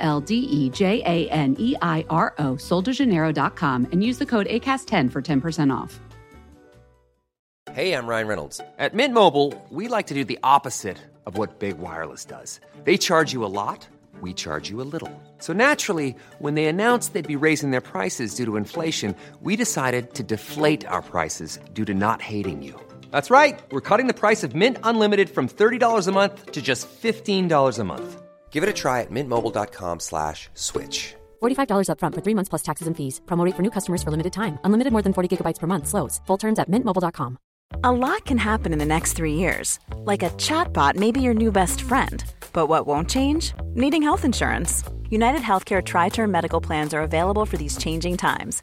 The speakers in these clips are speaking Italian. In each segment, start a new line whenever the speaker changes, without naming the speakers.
L D E J A N E I R O, soldejaneiro.com, and use the code ACAST10 for 10% off.
Hey, I'm Ryan Reynolds. At Mint Mobile, we like to do the opposite of what Big Wireless does. They charge you a lot, we charge you a little. So naturally, when they announced they'd be raising their prices due to inflation, we decided to deflate our prices due to not hating you. That's right. We're cutting the price of Mint Unlimited from $30 a month to just $15 a month. Give it a try at mintmobile.com slash switch.
$45 upfront for three months plus taxes and fees. Promo rate for new customers for limited time. Unlimited more than 40 gigabytes per month. Slows. Full terms at mintmobile.com.
A lot can happen in the next three years. Like a chatbot may be your new best friend. But what won't change? Needing health insurance. United Healthcare Tri Term Medical Plans are available for these changing times.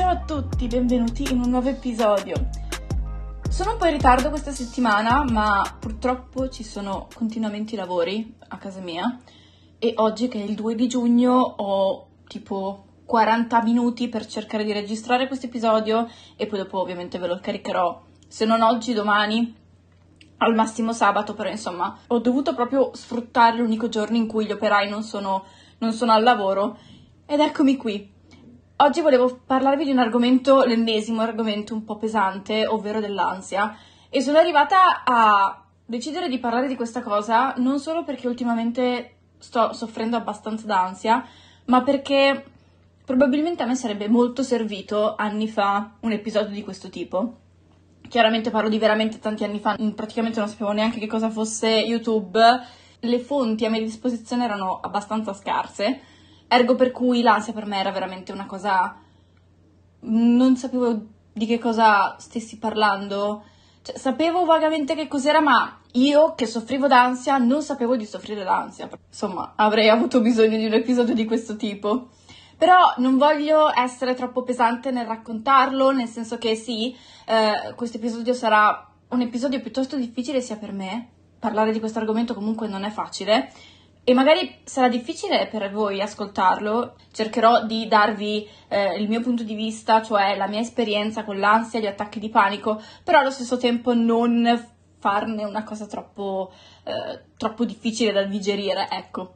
Ciao a tutti, benvenuti in un nuovo episodio. Sono un po' in ritardo questa settimana, ma purtroppo ci sono continuamente i lavori a casa mia e oggi che è il 2 di giugno ho tipo 40 minuti per cercare di registrare questo episodio e poi dopo ovviamente ve lo caricherò, se non oggi, domani, al massimo sabato, però insomma ho dovuto proprio sfruttare l'unico giorno in cui gli operai non sono, non sono al lavoro ed eccomi qui. Oggi volevo parlarvi di un argomento, l'ennesimo argomento un po' pesante, ovvero dell'ansia. E sono arrivata a decidere di parlare di questa cosa non solo perché ultimamente sto soffrendo abbastanza d'ansia, ma perché probabilmente a me sarebbe molto servito anni fa un episodio di questo tipo. Chiaramente parlo di veramente tanti anni fa, praticamente non sapevo neanche che cosa fosse YouTube, le fonti a mia disposizione erano abbastanza scarse Ergo per cui l'ansia per me era veramente una cosa... Non sapevo di che cosa stessi parlando. Cioè, sapevo vagamente che cos'era, ma io che soffrivo d'ansia non sapevo di soffrire d'ansia. Insomma, avrei avuto bisogno di un episodio di questo tipo. Però non voglio essere troppo pesante nel raccontarlo, nel senso che sì, eh, questo episodio sarà un episodio piuttosto difficile sia per me. Parlare di questo argomento comunque non è facile e magari sarà difficile per voi ascoltarlo, cercherò di darvi eh, il mio punto di vista, cioè la mia esperienza con l'ansia, gli attacchi di panico, però allo stesso tempo non farne una cosa troppo, eh, troppo difficile da digerire, ecco.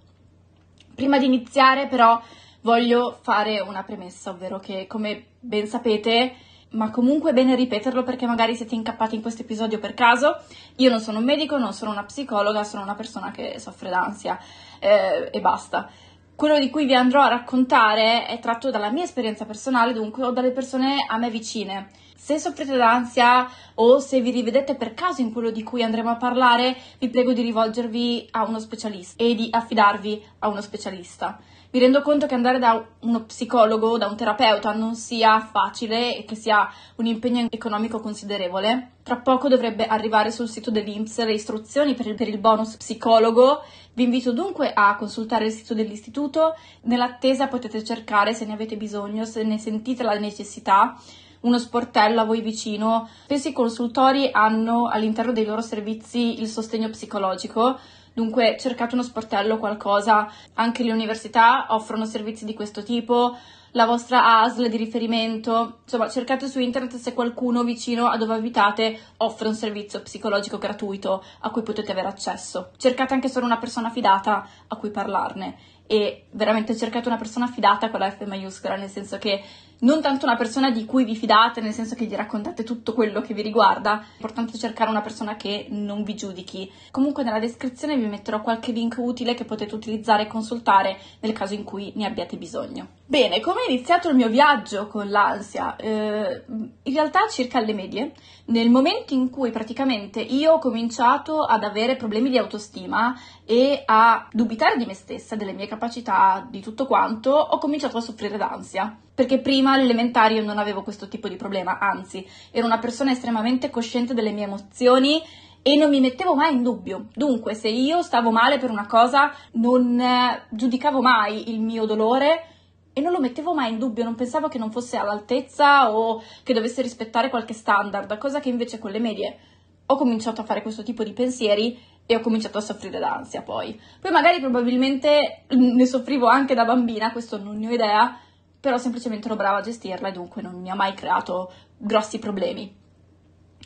Prima di iniziare però voglio fare una premessa, ovvero che come ben sapete ma comunque è bene ripeterlo perché magari siete incappati in questo episodio per caso. Io non sono un medico, non sono una psicologa, sono una persona che soffre d'ansia eh, e basta. Quello di cui vi andrò a raccontare è tratto dalla mia esperienza personale, dunque, o dalle persone a me vicine. Se soffrite d'ansia o se vi rivedete per caso in quello di cui andremo a parlare, vi prego di rivolgervi a uno specialista e di affidarvi a uno specialista mi rendo conto che andare da uno psicologo, da un terapeuta, non sia facile e che sia un impegno economico considerevole. Tra poco dovrebbe arrivare sul sito dell'Inps le istruzioni per il, per il bonus psicologo. Vi invito dunque a consultare il sito dell'istituto. Nell'attesa potete cercare, se ne avete bisogno, se ne sentite la necessità, uno sportello a voi vicino. Spesso i consultori hanno all'interno dei loro servizi il sostegno psicologico Dunque cercate uno sportello, qualcosa. Anche le università offrono servizi di questo tipo. La vostra ASL di riferimento, insomma, cercate su internet se qualcuno vicino a dove abitate offre un servizio psicologico gratuito a cui potete avere accesso. Cercate anche solo una persona fidata a cui parlarne e veramente cercate una persona fidata con la F maiuscola, nel senso che non tanto una persona di cui vi fidate, nel senso che gli raccontate tutto quello che vi riguarda, è importante cercare una persona che non vi giudichi. Comunque nella descrizione vi metterò qualche link utile che potete utilizzare e consultare nel caso in cui ne abbiate bisogno. Bene, come è iniziato il mio viaggio con l'ansia? Eh, in realtà circa alle medie, nel momento in cui praticamente io ho cominciato ad avere problemi di autostima e a dubitare di me stessa, delle mie capacità, di tutto quanto, ho cominciato a soffrire d'ansia. Perché prima all'elementare io non avevo questo tipo di problema, anzi, ero una persona estremamente cosciente delle mie emozioni e non mi mettevo mai in dubbio. Dunque, se io stavo male per una cosa, non eh, giudicavo mai il mio dolore e non lo mettevo mai in dubbio, non pensavo che non fosse all'altezza o che dovesse rispettare qualche standard, cosa che invece con le medie ho cominciato a fare questo tipo di pensieri e ho cominciato a soffrire d'ansia poi. Poi magari probabilmente ne soffrivo anche da bambina, questo non ne ho idea, però semplicemente ero brava a gestirla e dunque non mi ha mai creato grossi problemi.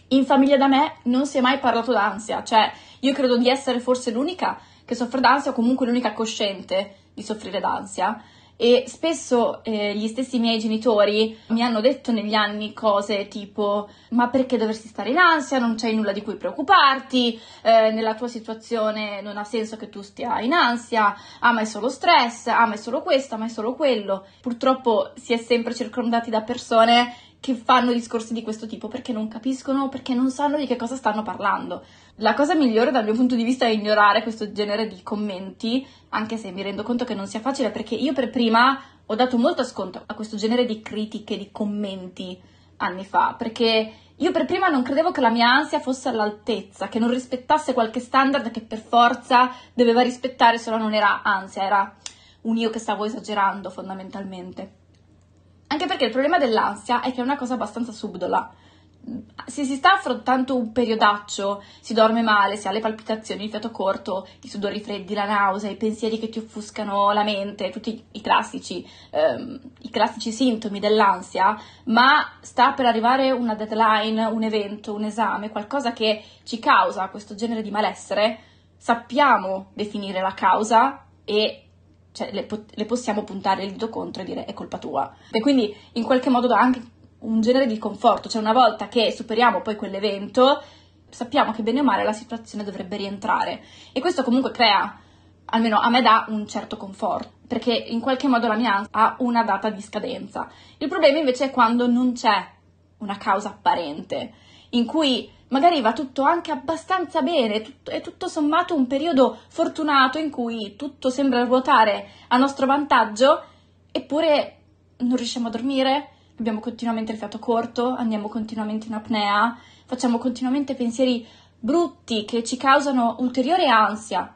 In famiglia da me non si è mai parlato d'ansia, cioè io credo di essere forse l'unica che soffre d'ansia o comunque l'unica cosciente di soffrire d'ansia e spesso eh, gli stessi miei genitori mi hanno detto negli anni cose tipo ma perché dovresti stare in ansia, non c'è nulla di cui preoccuparti, eh, nella tua situazione non ha senso che tu stia in ansia, ah ma è solo stress, ah ma è solo questo, ah ma è solo quello. Purtroppo si è sempre circondati da persone che fanno discorsi di questo tipo perché non capiscono, perché non sanno di che cosa stanno parlando. La cosa migliore dal mio punto di vista è ignorare questo genere di commenti, anche se mi rendo conto che non sia facile perché io per prima ho dato molto ascolto a questo genere di critiche, di commenti anni fa, perché io per prima non credevo che la mia ansia fosse all'altezza, che non rispettasse qualche standard che per forza doveva rispettare, se no non era ansia, era un io che stavo esagerando fondamentalmente. Anche perché il problema dell'ansia è che è una cosa abbastanza subdola. Se si sta affrontando un periodaccio, si dorme male, si ha le palpitazioni, il fiato corto, i sudori freddi, la nausea, i pensieri che ti offuscano la mente, tutti i classici, ehm, i classici sintomi dell'ansia, ma sta per arrivare una deadline, un evento, un esame, qualcosa che ci causa questo genere di malessere, sappiamo definire la causa e cioè le, le, possiamo puntare il dito contro e dire è colpa tua. E quindi in qualche modo dà anche un genere di conforto, cioè una volta che superiamo poi quell'evento, sappiamo che bene o male la situazione dovrebbe rientrare. E questo comunque crea, almeno a me dà un certo conforto, perché in qualche modo la mia ansia ha una data di scadenza. Il problema invece è quando non c'è una causa apparente, in cui magari va tutto anche abbastanza bene, è tutto sommato un periodo fortunato in cui tutto sembra ruotare a nostro vantaggio, eppure non riusciamo a dormire, abbiamo continuamente il fiato corto, andiamo continuamente in apnea, facciamo continuamente pensieri brutti che ci causano ulteriore ansia.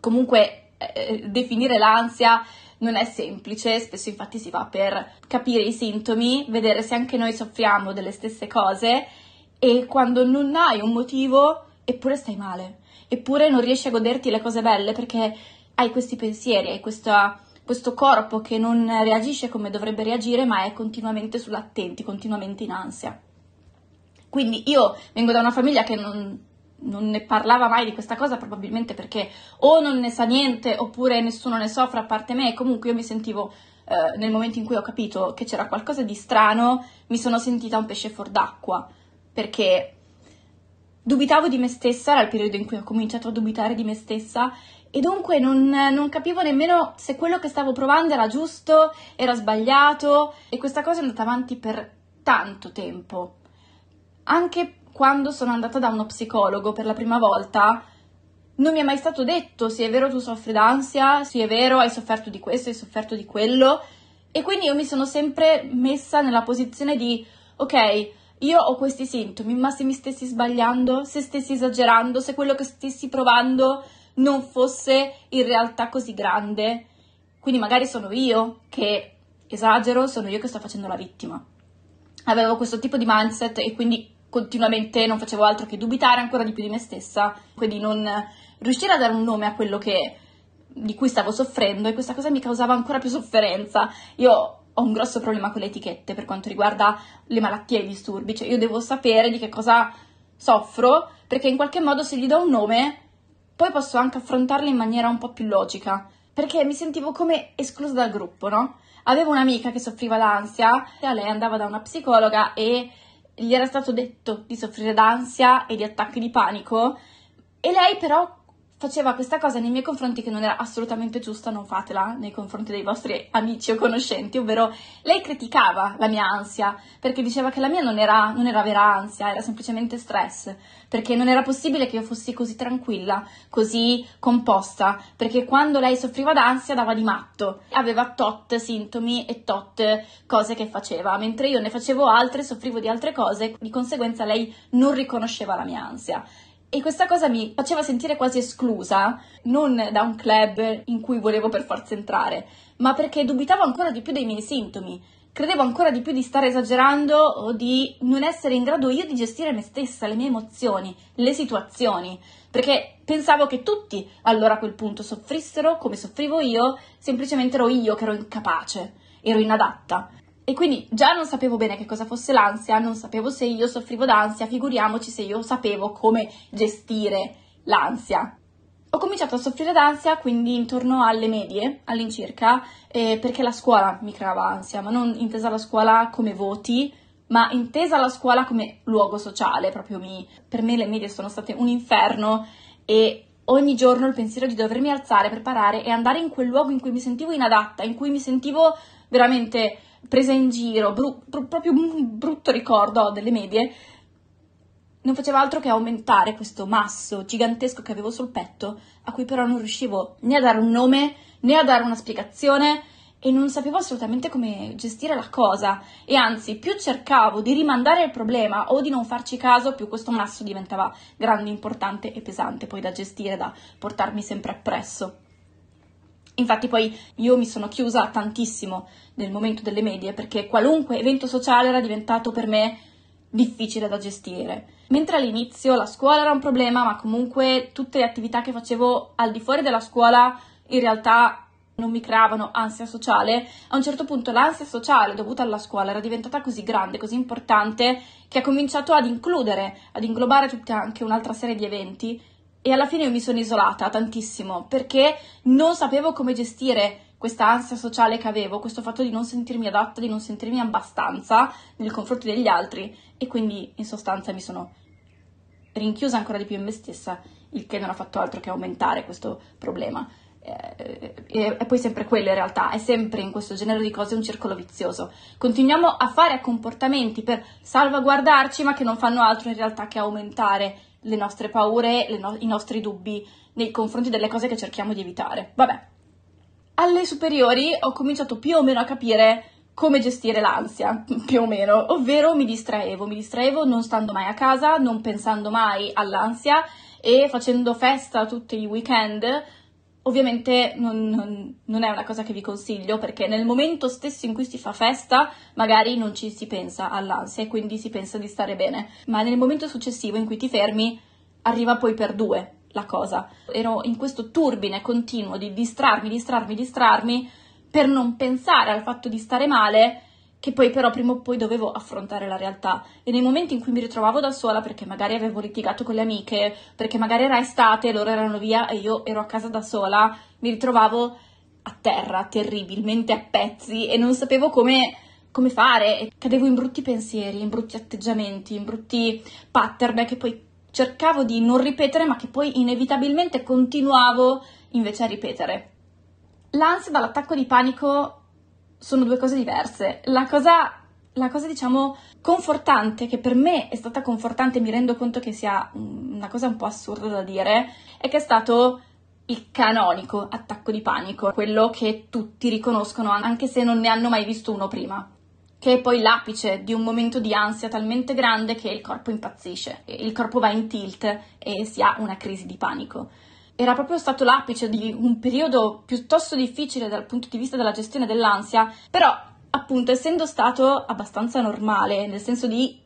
Comunque eh, definire l'ansia non è semplice, spesso infatti si va per capire i sintomi, vedere se anche noi soffriamo delle stesse cose e quando non hai un motivo, eppure stai male, eppure non riesci a goderti le cose belle perché hai questi pensieri, hai questa, questo corpo che non reagisce come dovrebbe reagire, ma è continuamente sull'attenti, continuamente in ansia. Quindi io vengo da una famiglia che non, non ne parlava mai di questa cosa, probabilmente perché o non ne sa niente oppure nessuno ne soffre a parte me, comunque io mi sentivo eh, nel momento in cui ho capito che c'era qualcosa di strano, mi sono sentita un pesce fuor d'acqua perché dubitavo di me stessa, era il periodo in cui ho cominciato a dubitare di me stessa e dunque non, non, capivo nemmeno se quello che stavo provando era giusto, era sbagliato e questa cosa è andata avanti per tanto tempo. Anche quando sono andata da uno psicologo per la prima volta, non mi è mai stato detto se è vero tu soffri d'ansia, se è vero hai sofferto di questo, hai sofferto di quello e quindi io mi sono sempre messa nella posizione di ok, io ho questi sintomi, ma se mi stessi sbagliando, se stessi esagerando, se quello che stessi provando non fosse in realtà così grande, quindi magari sono io che esagero, sono io che sto facendo la vittima. Avevo questo tipo di mindset e quindi continuamente non facevo altro che dubitare ancora di più di me stessa, quindi non riuscire a dare un nome a quello che, di cui stavo soffrendo e questa cosa mi causava ancora più sofferenza. Io ho un grosso problema con le etichette per quanto riguarda le malattie e i disturbi, cioè io devo sapere di che cosa soffro, perché in qualche modo se gli do un nome, poi posso anche affrontarle in maniera un po' più logica. perché mi sentivo come esclusa dal gruppo, no? Avevo un'amica che soffriva d'ansia e a lei andava da una psicologa e gli era stato detto di soffrire d'ansia e di attacchi di panico e lei però faceva questa cosa nei miei confronti che non era assolutamente giusta, non fatela nei confronti dei vostri amici o conoscenti, ovvero lei criticava la mia ansia perché diceva che la mia non era, non era vera ansia, era semplicemente stress, perché non era possibile che io fossi così tranquilla, così composta, perché quando lei soffriva d'ansia dava di matto, aveva tot sintomi e tot cose che faceva, mentre io ne facevo altre, soffrivo di altre cose, di conseguenza lei non riconosceva la mia ansia. E questa cosa mi faceva sentire quasi esclusa, non da un club in cui volevo per forza entrare, ma perché dubitavo ancora di più dei miei sintomi. Credevo ancora di più di stare esagerando o di non essere in grado io di gestire me stessa, le mie emozioni, le situazioni, perché pensavo che tutti allora a quel punto soffrissero come soffrivo io, semplicemente ero io che ero incapace, ero inadatta. E quindi già non sapevo bene che cosa fosse l'ansia, non sapevo se io soffrivo d'ansia, figuriamoci se io sapevo come gestire l'ansia. Ho cominciato a soffrire d'ansia quindi intorno alle medie, all'incirca, eh, perché la scuola mi creava ansia, ma non intesa la scuola come voti, ma intesa la scuola come luogo sociale, proprio mi, per me le medie sono state un inferno e ogni giorno il pensiero di dovermi alzare, preparare e andare in quel luogo in cui mi sentivo inadatta, in cui mi sentivo veramente presa in giro, bru- bru- proprio un brutto ricordo delle medie, non faceva altro che aumentare questo masso gigantesco che avevo sul petto, a cui però non riuscivo né a dare un nome né a dare una spiegazione e non sapevo assolutamente come gestire la cosa e anzi più cercavo di rimandare il problema o di non farci caso più questo masso diventava grande, importante e pesante poi da gestire, da portarmi sempre appresso. Infatti poi io mi sono chiusa tantissimo nel momento delle medie perché qualunque evento sociale era diventato per me difficile da gestire. Mentre all'inizio la scuola era un problema, ma comunque tutte le attività che facevo al di fuori della scuola in realtà non mi creavano ansia sociale, a un certo punto l'ansia sociale dovuta alla scuola era diventata così grande, così importante, che ha cominciato ad includere, ad inglobare tutta anche un'altra serie di eventi e alla fine io mi sono isolata tantissimo perché non sapevo come gestire questa ansia sociale che avevo, questo fatto di non sentirmi adatta, di non sentirmi abbastanza nei confronti degli altri e quindi in sostanza mi sono rinchiusa ancora di più in me stessa, il che non ha fatto altro che aumentare questo problema. Eh, e poi sempre quello in realtà, è sempre in questo genere di cose un circolo vizioso. Continuiamo a fare comportamenti per salvaguardarci, ma che non fanno altro in realtà che aumentare le nostre paure, le no- i nostri dubbi nei confronti delle cose che cerchiamo di evitare. Vabbè. Alle superiori ho cominciato più o meno a capire come gestire l'ansia, più o meno, ovvero mi distraevo, mi distraevo non stando mai a casa, non pensando mai all'ansia e facendo festa tutti i weekend. Ovviamente non, non, non, è una cosa che vi consiglio perché nel momento stesso in cui si fa festa magari non ci si pensa all'ansia e quindi si pensa di stare bene, ma nel momento successivo in cui ti fermi arriva poi per due la cosa. Ero in questo turbine continuo di distrarmi, distrarmi, distrarmi per non pensare al fatto di stare male che poi però prima o poi dovevo affrontare la realtà e nei momenti in cui mi ritrovavo da sola perché magari avevo litigato con le amiche, perché magari era estate loro erano via e io ero a casa da sola, mi ritrovavo a terra, terribilmente a pezzi e non sapevo come, come fare e cadevo in brutti pensieri, in brutti atteggiamenti, in brutti pattern che poi cercavo di non ripetere ma che poi inevitabilmente continuavo invece a ripetere. L'ansia dall'attacco di panico sono due cose diverse. La cosa, la cosa, diciamo, confortante, che per me è stata confortante, mi rendo conto che sia una cosa un po' assurda da dire, è che è stato il canonico attacco di panico, quello che tutti riconoscono anche se non ne hanno mai visto uno prima, che è poi l'apice di un momento di ansia talmente grande che il corpo impazzisce, il corpo va in tilt e si ha una crisi di panico era proprio stato l'apice di un periodo piuttosto difficile dal punto di vista della gestione dell'ansia, però appunto essendo stato abbastanza normale, nel senso di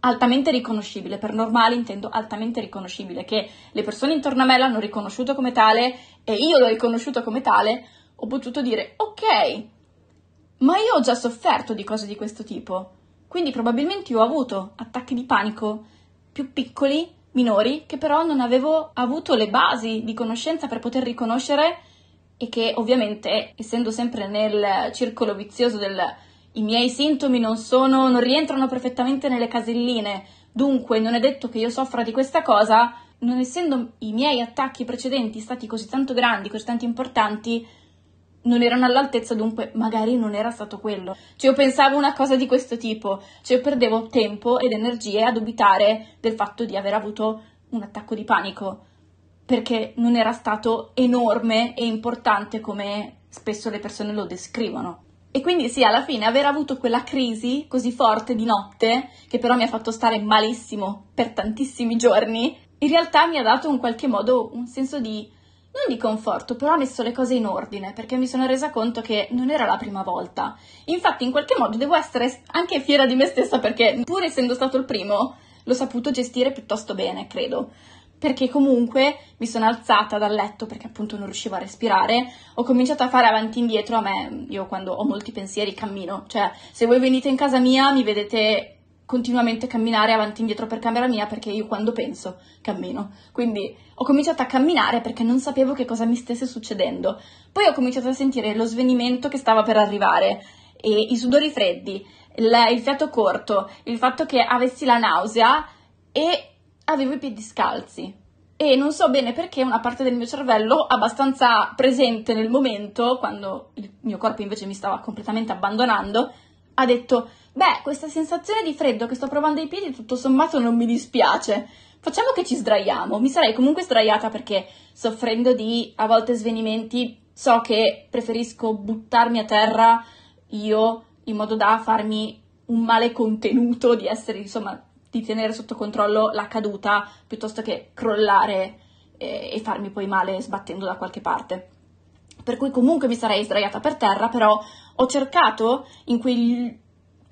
altamente riconoscibile, per normale intendo altamente riconoscibile, che le persone intorno a me l'hanno riconosciuto come tale e io l'ho riconosciuto come tale, ho potuto dire ok, ma io ho già sofferto di cose di questo tipo, quindi probabilmente ho avuto attacchi di panico più piccoli minori che però non avevo avuto le basi di conoscenza per poter riconoscere e che ovviamente, essendo sempre nel circolo vizioso del i miei sintomi non sono, non rientrano perfettamente nelle caselline, dunque non è detto che io soffra di questa cosa, non essendo i miei attacchi precedenti stati così tanto grandi, così tanto importanti, non erano all'altezza, dunque magari non era stato quello. Cioè io pensavo una cosa di questo tipo, cioè io perdevo tempo ed energie a dubitare del fatto di aver avuto un attacco di panico, perché non era stato enorme e importante come spesso le persone lo descrivono. E quindi sì, alla fine aver avuto quella crisi così forte di notte, che però mi ha fatto stare malissimo per tantissimi giorni, in realtà mi ha dato in qualche modo un senso di non di conforto, però ha messo le cose in ordine, perché mi sono resa conto che non era la prima volta. Infatti, in qualche modo devo essere anche fiera di me stessa perché, pur essendo stato il primo, l'ho saputo gestire piuttosto bene, credo. Perché comunque mi sono alzata dal letto perché appunto non riuscivo a respirare, ho cominciato a fare avanti e indietro, a me, io quando ho molti pensieri cammino, cioè se voi venite in casa mia mi vedete continuamente camminare avanti e indietro per camera mia perché io quando penso cammino. Quindi ho cominciato a camminare perché non sapevo che cosa mi stesse succedendo. Poi ho cominciato a sentire lo svenimento che stava per arrivare e i sudori freddi, il, il fiato corto, il fatto che avessi la nausea e avevo i piedi scalzi. E non so bene perché una parte del mio cervello, abbastanza presente nel momento, quando il mio corpo invece mi stava completamente abbandonando, ha detto Beh, questa sensazione di freddo che sto provando ai piedi tutto sommato non mi dispiace. Facciamo che ci sdraiamo. Mi sarei comunque sdraiata perché soffrendo di a volte svenimenti so che preferisco buttarmi a terra io in modo da farmi un male contenuto, di essere insomma di tenere sotto controllo la caduta piuttosto che crollare e, e farmi poi male sbattendo da qualche parte. Per cui comunque mi sarei sdraiata per terra, però ho cercato in quei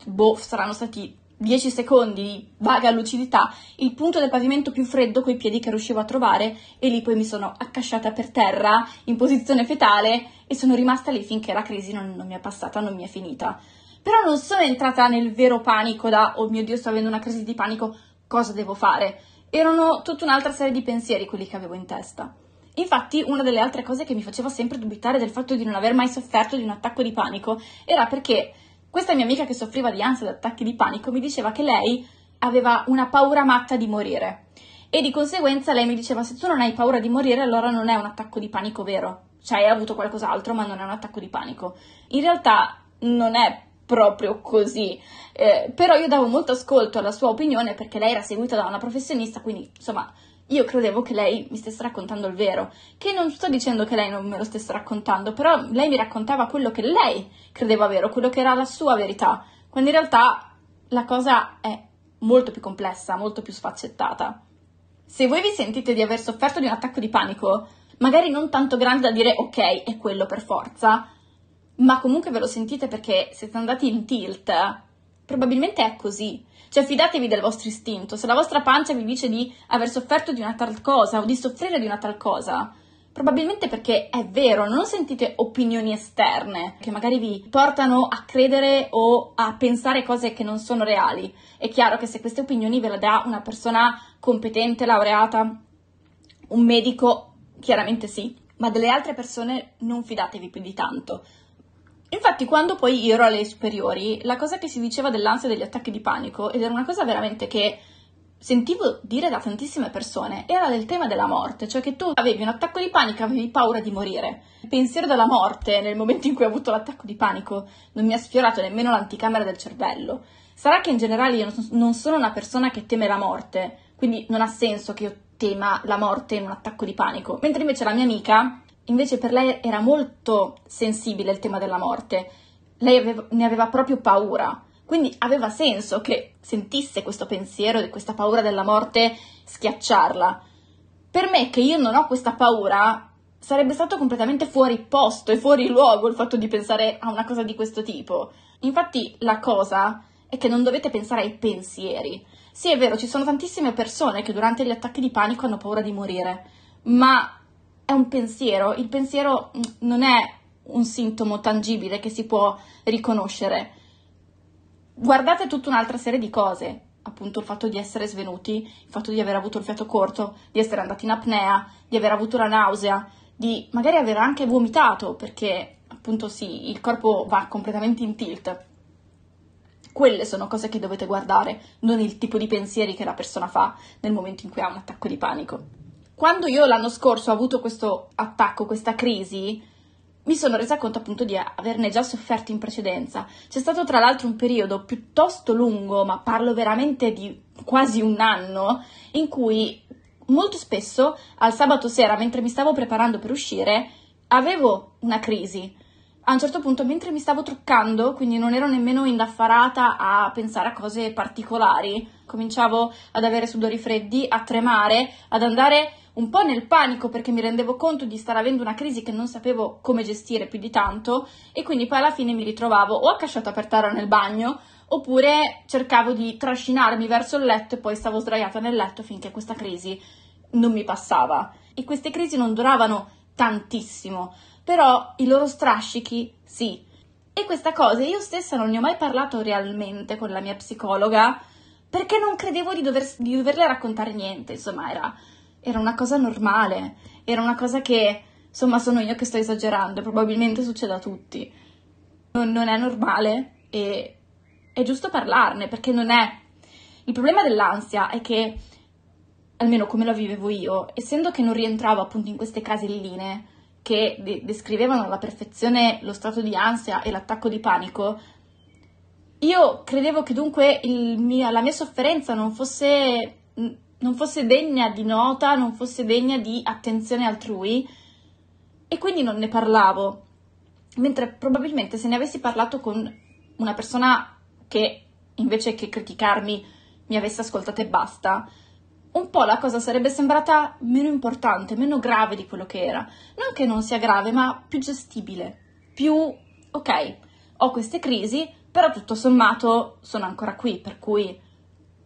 boh, saranno stati 10 secondi di vaga lucidità, il punto del pavimento più freddo coi piedi che riuscivo a trovare e lì poi mi sono accasciata per terra in posizione fetale e sono rimasta lì finché la crisi non, non mi è passata, non mi è finita. Però non sono entrata nel vero panico da oh mio Dio sto avendo una crisi di panico, cosa devo fare? Erano tutta un'altra serie di pensieri quelli che avevo in testa. Infatti, una delle altre cose che mi faceva sempre dubitare del fatto di non aver mai sofferto di un attacco di panico era perché questa mia amica che soffriva di ansia e attacchi di panico mi diceva che lei aveva una paura matta di morire. E di conseguenza lei mi diceva se tu non hai paura di morire allora non è un attacco di panico vero, cioè hai avuto qualcos'altro ma non è un attacco di panico. In realtà non è proprio così, eh, però io davo molto ascolto alla sua opinione perché lei era seguita da una professionista, quindi insomma io credevo che lei mi stesse raccontando il vero, che non sto dicendo che lei non me lo stesse raccontando, però lei mi raccontava quello che lei credeva vero, quello che era la sua verità, quando in realtà la cosa è molto più complessa, molto più sfaccettata. Se voi vi sentite di aver sofferto di un attacco di panico, magari non tanto grande da dire ok, è quello per forza, ma comunque ve lo sentite perché siete andati in tilt, probabilmente è così. Cioè fidatevi del vostro istinto, se la vostra pancia vi dice di aver sofferto di una tal cosa o di soffrire di una tal cosa, probabilmente perché è vero, non sentite opinioni esterne che magari vi portano a credere o a pensare cose che non sono reali. È chiaro che se queste opinioni ve le dà una persona competente, laureata, un medico, chiaramente sì, ma delle altre persone non fidatevi più di tanto. Infatti, quando poi ero alle superiori, la cosa che si diceva dell'ansia degli attacchi di panico, ed era una cosa veramente che sentivo dire da tantissime persone, era del tema della morte, cioè che tu avevi un attacco di panico, avevi paura di morire. Il pensiero della morte, nel momento in cui ho avuto l'attacco di panico, non mi ha sfiorato nemmeno l'anticamera del cervello. Sarà che in generale io non sono una persona che teme la morte, quindi non ha senso che io tema la morte in un attacco di panico. Mentre invece la mia amica Invece per lei era molto sensibile il tema della morte, lei aveva, ne aveva proprio paura, quindi aveva senso che sentisse questo pensiero di questa paura della morte schiacciarla. Per me, che io non ho questa paura, sarebbe stato completamente fuori posto e fuori luogo il fatto di pensare a una cosa di questo tipo. Infatti, la cosa è che non dovete pensare ai pensieri. Sì, è vero, ci sono tantissime persone che durante gli attacchi di panico hanno paura di morire, ma è un pensiero, il pensiero mm, non è un sintomo tangibile che si può riconoscere. Guardate tutta un'altra serie di cose, appunto il fatto di essere svenuti, il fatto di aver avuto il fiato corto, di essere andati in apnea, di aver avuto la nausea, di magari aver anche vomitato perché appunto sì, il corpo va completamente in tilt. Quelle sono cose che dovete guardare, non il tipo di pensieri che la persona fa nel momento in cui ha un attacco di panico. Quando io l'anno scorso ho avuto questo attacco, questa crisi, mi sono resa conto appunto di averne già sofferto in precedenza. C'è stato tra l'altro un periodo piuttosto lungo, ma parlo veramente di quasi un anno, in cui molto spesso al sabato sera, mentre mi stavo preparando per uscire, avevo una crisi. A un certo punto, mentre mi stavo truccando, quindi non ero nemmeno indaffarata a pensare a cose particolari, cominciavo ad avere sudori freddi, a tremare, ad andare un po' nel panico perché mi rendevo conto di stare avendo una crisi che non sapevo come gestire più di tanto e quindi poi alla fine mi ritrovavo o accasciata per terra nel bagno oppure cercavo di trascinarmi verso il letto e poi stavo sdraiata nel letto finché questa crisi non mi passava. E queste crisi non duravano tantissimo, però i loro strascichi sì. E questa cosa io stessa non ne ho mai parlato realmente con la mia psicologa perché non credevo di, dover, di doverle raccontare niente, insomma era era una cosa normale, era una cosa che, insomma, sono io che sto esagerando, probabilmente succede a tutti. Non, non è normale e è giusto parlarne perché non è... Il problema dell'ansia è che, almeno come la vivevo io, essendo che non rientravo appunto in queste caselline che de- descrivevano alla perfezione lo stato di ansia e l'attacco di panico, io credevo che dunque mio, la mia sofferenza non fosse non fosse degna di nota, non fosse degna di attenzione altrui e quindi non ne parlavo. Mentre probabilmente se ne avessi parlato con una persona che invece che criticarmi mi avesse ascoltato e basta, un po' la cosa sarebbe sembrata meno importante, meno grave di quello che era. Non che non sia grave, ma più gestibile. Più, ok, ho queste crisi, però tutto sommato sono ancora qui, per cui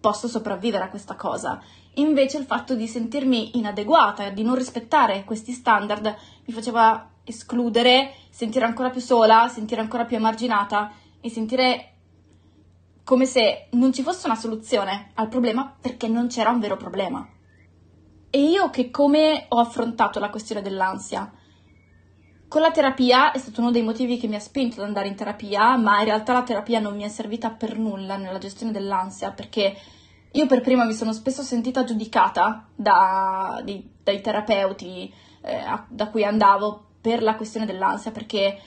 posso sopravvivere a questa cosa. Invece il fatto di sentirmi inadeguata di non rispettare questi standard mi faceva escludere, sentire ancora più sola, sentire ancora più emarginata e sentire come se non ci fosse una soluzione al problema perché non c'era un vero problema. E io che come ho affrontato la questione dell'ansia? Con la terapia è stato uno dei motivi che mi ha spinto ad andare in terapia, ma in realtà la terapia non mi è servita per nulla nella gestione dell'ansia perché io per prima mi sono spesso sentita giudicata da, di, dai terapeuti eh, da cui andavo per la questione dell'ansia perché,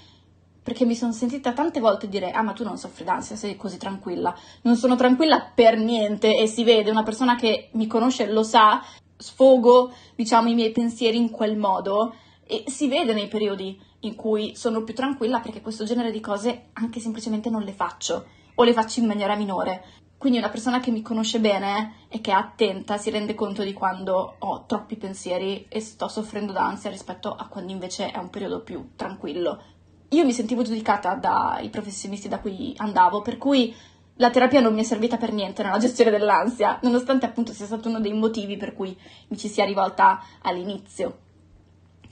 perché mi sono sentita tante volte dire ah ma tu non soffri d'ansia, sei così tranquilla. Non sono tranquilla per niente e si vede, una persona che mi conosce lo sa, sfogo diciamo i miei pensieri in quel modo e si vede nei periodi in cui sono più tranquilla perché questo genere di cose anche semplicemente non le faccio o le faccio in maniera minore. Quindi una persona che mi conosce bene e che è attenta si rende conto di quando ho troppi pensieri e sto soffrendo d'ansia rispetto a quando invece è un periodo più tranquillo. Io mi sentivo giudicata dai professionisti da cui andavo, per cui la terapia non mi è servita per niente nella gestione dell'ansia, nonostante appunto sia stato uno dei motivi per cui mi ci sia rivolta all'inizio.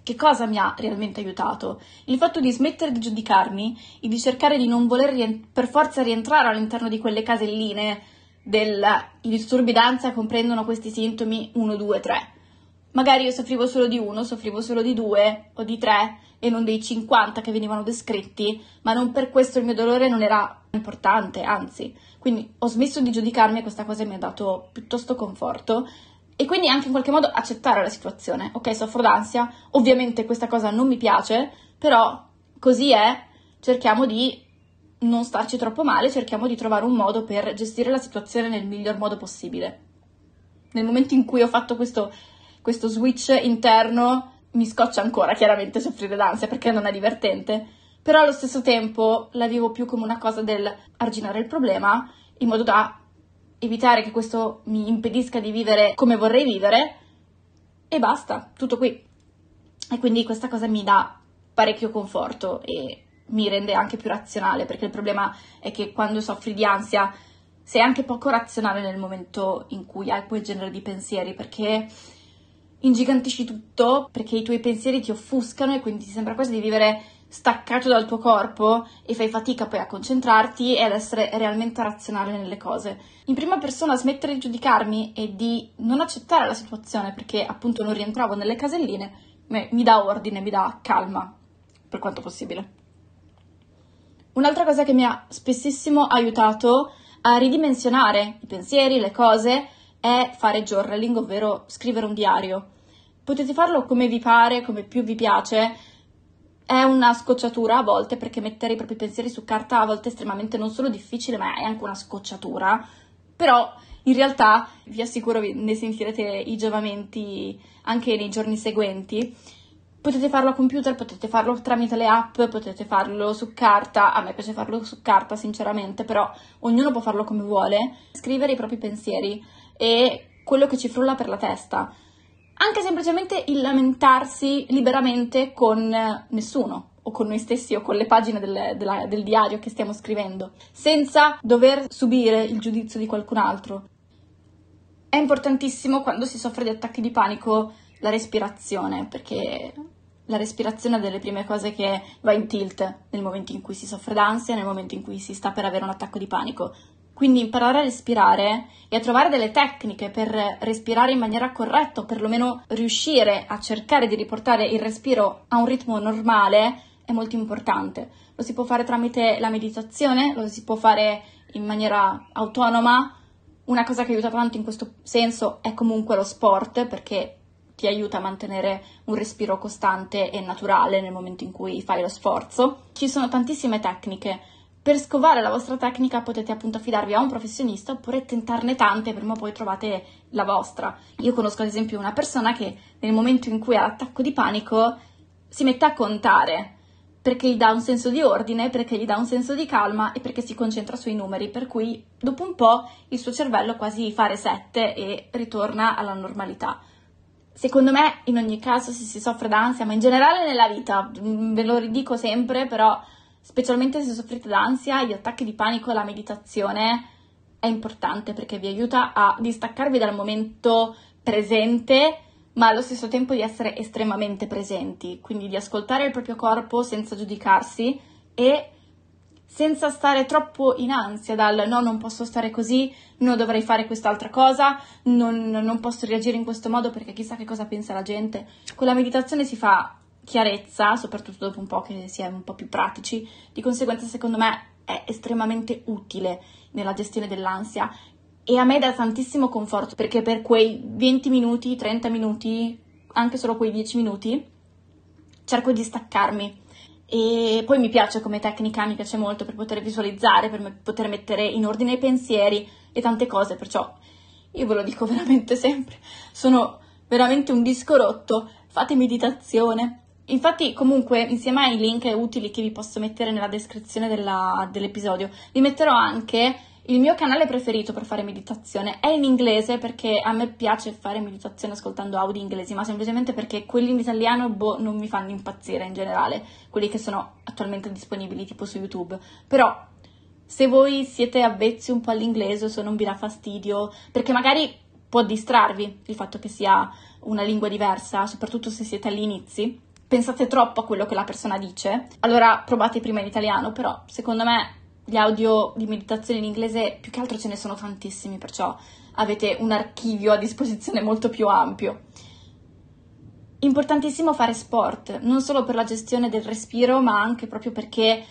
Che cosa mi ha realmente aiutato? Il fatto di smettere di giudicarmi e di cercare di non voler rient- per forza rientrare all'interno di quelle caselline del i disturbi d'ansia comprendono questi sintomi 1, 2, 3. Magari io soffrivo solo di uno, soffrivo solo di due o di tre e non dei 50 che venivano descritti, ma non per questo il mio dolore non era importante, anzi. Quindi ho smesso di giudicarmi e questa cosa mi ha dato piuttosto conforto e quindi anche in qualche modo accettare la situazione. Ok, soffro d'ansia, ovviamente questa cosa non mi piace, però così è, cerchiamo di non starci troppo male, cerchiamo di trovare un modo per gestire la situazione nel miglior modo possibile. Nel momento in cui ho fatto questo, questo switch interno, mi scoccia ancora chiaramente soffrire d'ansia perché non è divertente, però allo stesso tempo la vivo più come una cosa del arginare il problema in modo da evitare che questo mi impedisca di vivere come vorrei vivere e basta, tutto qui. E quindi questa cosa mi dà parecchio conforto e mi rende anche più razionale, perché il problema è che quando soffri di ansia sei anche poco razionale nel momento in cui hai quel genere di pensieri, perché ingigantisci tutto, perché i tuoi pensieri ti offuscano e quindi ti sembra quasi di vivere staccato dal tuo corpo e fai fatica poi a concentrarti e ad essere realmente razionale nelle cose. In prima persona smettere di giudicarmi e di non accettare la situazione perché appunto non rientravo nelle caselline mi dà ordine, mi dà calma, per quanto possibile. Un'altra cosa che mi ha spessissimo aiutato a ridimensionare i pensieri, le cose, è fare journaling, ovvero scrivere un diario. Potete farlo come vi pare, come più vi piace. È una scocciatura a volte perché mettere i propri pensieri su carta a volte è estremamente non solo difficile, ma è anche una scocciatura. Però in realtà vi assicuro ne sentirete i giovamenti anche nei giorni seguenti Potete farlo a computer, potete farlo tramite le app, potete farlo su carta. A me piace farlo su carta, sinceramente, però ognuno può farlo come vuole. Scrivere i propri pensieri e quello che ci frulla per la testa. Anche semplicemente il lamentarsi liberamente con nessuno, o con noi stessi o con le pagine del, della, del diario che stiamo scrivendo, senza dover subire il giudizio di qualcun altro. È importantissimo quando si soffre di attacchi di panico la respirazione, perché la respirazione è delle prime cose che va in tilt nel momento in cui si soffre d'ansia, nel momento in cui si sta per avere un attacco di panico. Quindi imparare a respirare e a trovare delle tecniche per respirare in maniera corretta, o perlomeno riuscire a cercare di riportare il respiro a un ritmo normale, è molto importante. Lo si può fare tramite la meditazione, lo si può fare in maniera autonoma. Una cosa che aiuta tanto in questo senso è comunque lo sport, perché ti aiuta a mantenere un respiro costante e naturale nel momento in cui fai lo sforzo. Ci sono tantissime tecniche. Per scovare la vostra tecnica potete appunto affidarvi a un professionista oppure tentarne tante, prima o poi trovate la vostra. Io conosco ad esempio una persona che nel momento in cui ha l'attacco di panico si mette a contare perché gli dà un senso di ordine, perché gli dà un senso di calma e perché si concentra sui numeri, per cui dopo un po' il suo cervello quasi fa reset e ritorna alla normalità. Secondo me, in ogni caso, se si soffre d'ansia, ma in generale nella vita, mm, ve lo ridico sempre, però specialmente se soffrite d'ansia, gli attacchi di panico, la meditazione è importante perché vi aiuta a distaccarvi dal momento presente, ma allo stesso tempo di essere estremamente presenti, quindi di ascoltare il proprio corpo senza giudicarsi e senza stare troppo in ansia dal no, non posso stare così, no, dovrei fare quest'altra cosa, non, non posso reagire in questo modo perché chissà che cosa pensa la gente. Con la meditazione si fa chiarezza, soprattutto dopo un po' che si è un po' più pratici, di conseguenza secondo me è estremamente utile nella gestione dell'ansia e a me dà tantissimo conforto perché per quei 20 minuti, 30 minuti, anche solo quei 10 minuti, cerco di staccarmi e poi mi piace come tecnica, mi piace molto per poter visualizzare, per poter mettere in ordine i pensieri e tante cose, perciò io ve lo dico veramente sempre, sono veramente un disco rotto, fate meditazione. Infatti comunque insieme ai link utili che vi posso mettere nella descrizione della, dell'episodio, vi metterò anche il mio canale preferito per fare meditazione è in inglese perché a me piace fare meditazione ascoltando audio inglesi, ma semplicemente perché quelli in italiano boh, non mi fanno impazzire in generale, quelli che sono attualmente disponibili tipo su YouTube. Però se voi siete avvezzi un po' all'inglese se non vi dà fastidio, perché magari può distrarvi il fatto che sia una lingua diversa, soprattutto se siete agli inizi, pensate troppo a quello che la persona dice, allora provate prima in italiano, però secondo me gli audio di meditazione in inglese più che altro ce ne sono tantissimi, perciò avete un archivio a disposizione molto più ampio. Importantissimo fare sport, non solo per la gestione del respiro, ma anche proprio perché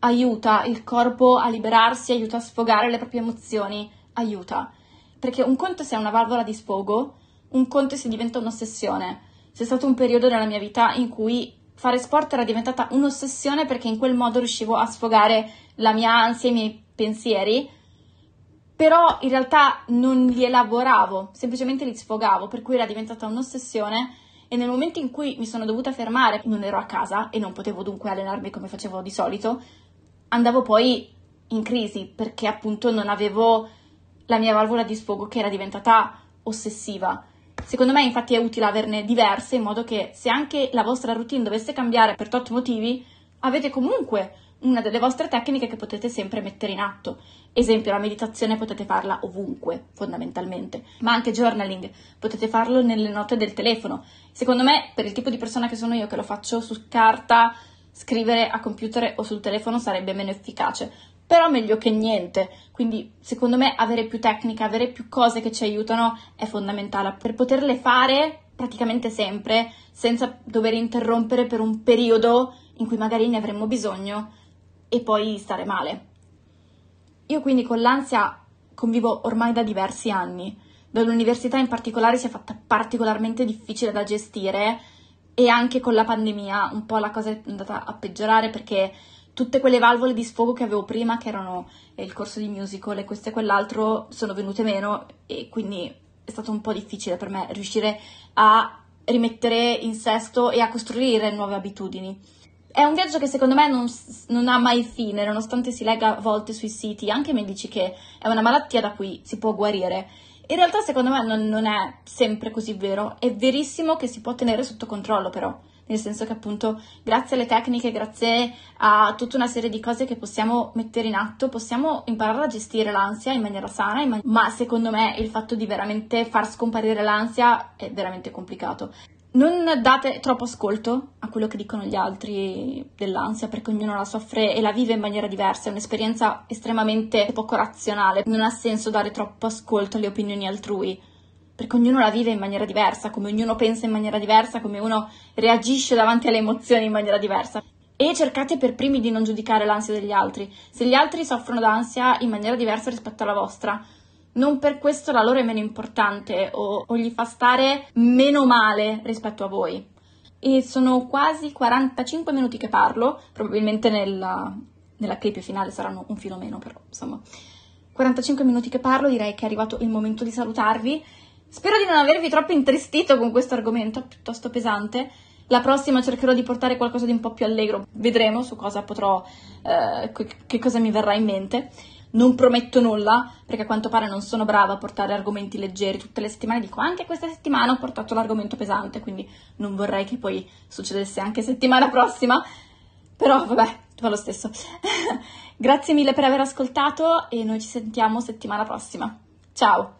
aiuta il corpo a liberarsi, aiuta a sfogare le proprie emozioni, aiuta. Perché un conto se è una valvola di sfogo, un conto se diventa un'ossessione. C'è stato un periodo nella mia vita in cui fare sport era diventata un'ossessione perché in quel modo riuscivo a sfogare la mia ansia, i miei pensieri, però in realtà non li elaboravo, semplicemente li sfogavo, per cui era diventata un'ossessione e nel momento in cui mi sono dovuta fermare, non ero a casa e non potevo dunque allenarmi come facevo di solito, andavo poi in crisi perché appunto non avevo la mia valvola di sfogo che era diventata ossessiva. Secondo me infatti è utile averne diverse in modo che se anche la vostra routine dovesse cambiare per tot motivi, avete comunque una delle vostre tecniche che potete sempre mettere in atto. Esempio, la meditazione potete farla ovunque, fondamentalmente, ma anche journaling, potete farlo nelle note del telefono. Secondo me, per il tipo di persona che sono io, che lo faccio su carta, scrivere a computer o sul telefono sarebbe meno efficace, però meglio che niente. Quindi, secondo me, avere più tecnica, avere più cose che ci aiutano è fondamentale per poterle fare praticamente sempre senza dover interrompere per un periodo in cui magari ne avremmo bisogno e poi stare male. Io quindi con l'ansia convivo ormai da diversi anni. Dall'università in particolare si è fatta particolarmente difficile da gestire e anche con la pandemia un po' la cosa è andata a peggiorare perché tutte quelle valvole di sfogo che avevo prima, che erano il corso di musical e questo e quell'altro, sono venute meno e quindi è stato un po' difficile per me riuscire a rimettere in sesto e a costruire nuove abitudini. È un viaggio che secondo me non, non, ha mai fine, nonostante si legga a volte sui siti, anche medici, che è una malattia da cui si può guarire. In realtà secondo me non, non è sempre così vero, è verissimo che si può tenere sotto controllo però nel senso che appunto grazie alle tecniche, grazie a tutta una serie di cose che possiamo mettere in atto, possiamo imparare a gestire l'ansia in maniera sana, in man- ma secondo me il fatto di veramente far scomparire l'ansia è veramente complicato. Non date troppo ascolto a quello che dicono gli altri dell'ansia perché ognuno la soffre e la vive in maniera diversa, è un'esperienza estremamente poco razionale, non ha senso dare troppo ascolto alle opinioni altrui perché ognuno la vive in maniera diversa, come ognuno pensa in maniera diversa, come uno reagisce davanti alle emozioni in maniera diversa. E cercate per primi di non giudicare l'ansia degli altri. Se gli altri soffrono d'ansia in maniera diversa rispetto alla vostra, non per questo la loro è meno importante o, o gli fa stare meno male rispetto a voi. E sono quasi 45 minuti che parlo, probabilmente nella, nella clip finale saranno un filo meno, però insomma. 45 minuti che parlo, direi che è arrivato il momento di salutarvi Spero di non avervi troppo intristito con questo argomento piuttosto pesante. La prossima cercherò di portare qualcosa di un po' più allegro. Vedremo su cosa potrò, eh, che cosa mi verrà in mente. Non prometto nulla, perché a quanto pare non sono brava a portare argomenti leggeri tutte le settimane. Dico anche questa settimana ho portato l'argomento pesante, quindi non vorrei che poi succedesse anche settimana prossima. Però vabbè, fa lo stesso. Grazie mille per aver ascoltato e noi ci sentiamo settimana prossima. Ciao!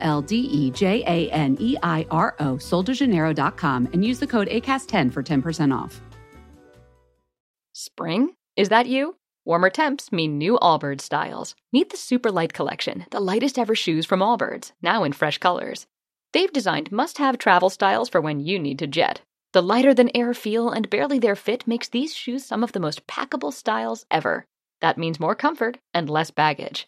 L D E J A N E I R O, soldejaneiro.com, and use the code ACAST10 for 10% off.
Spring? Is that you? Warmer temps mean new Allbirds styles. Meet the Super Light Collection, the lightest ever shoes from Allbirds, now in fresh colors. They've designed must have travel styles for when you need to jet. The lighter than air feel and barely there fit makes these shoes some of the most packable styles ever. That means more comfort and less baggage.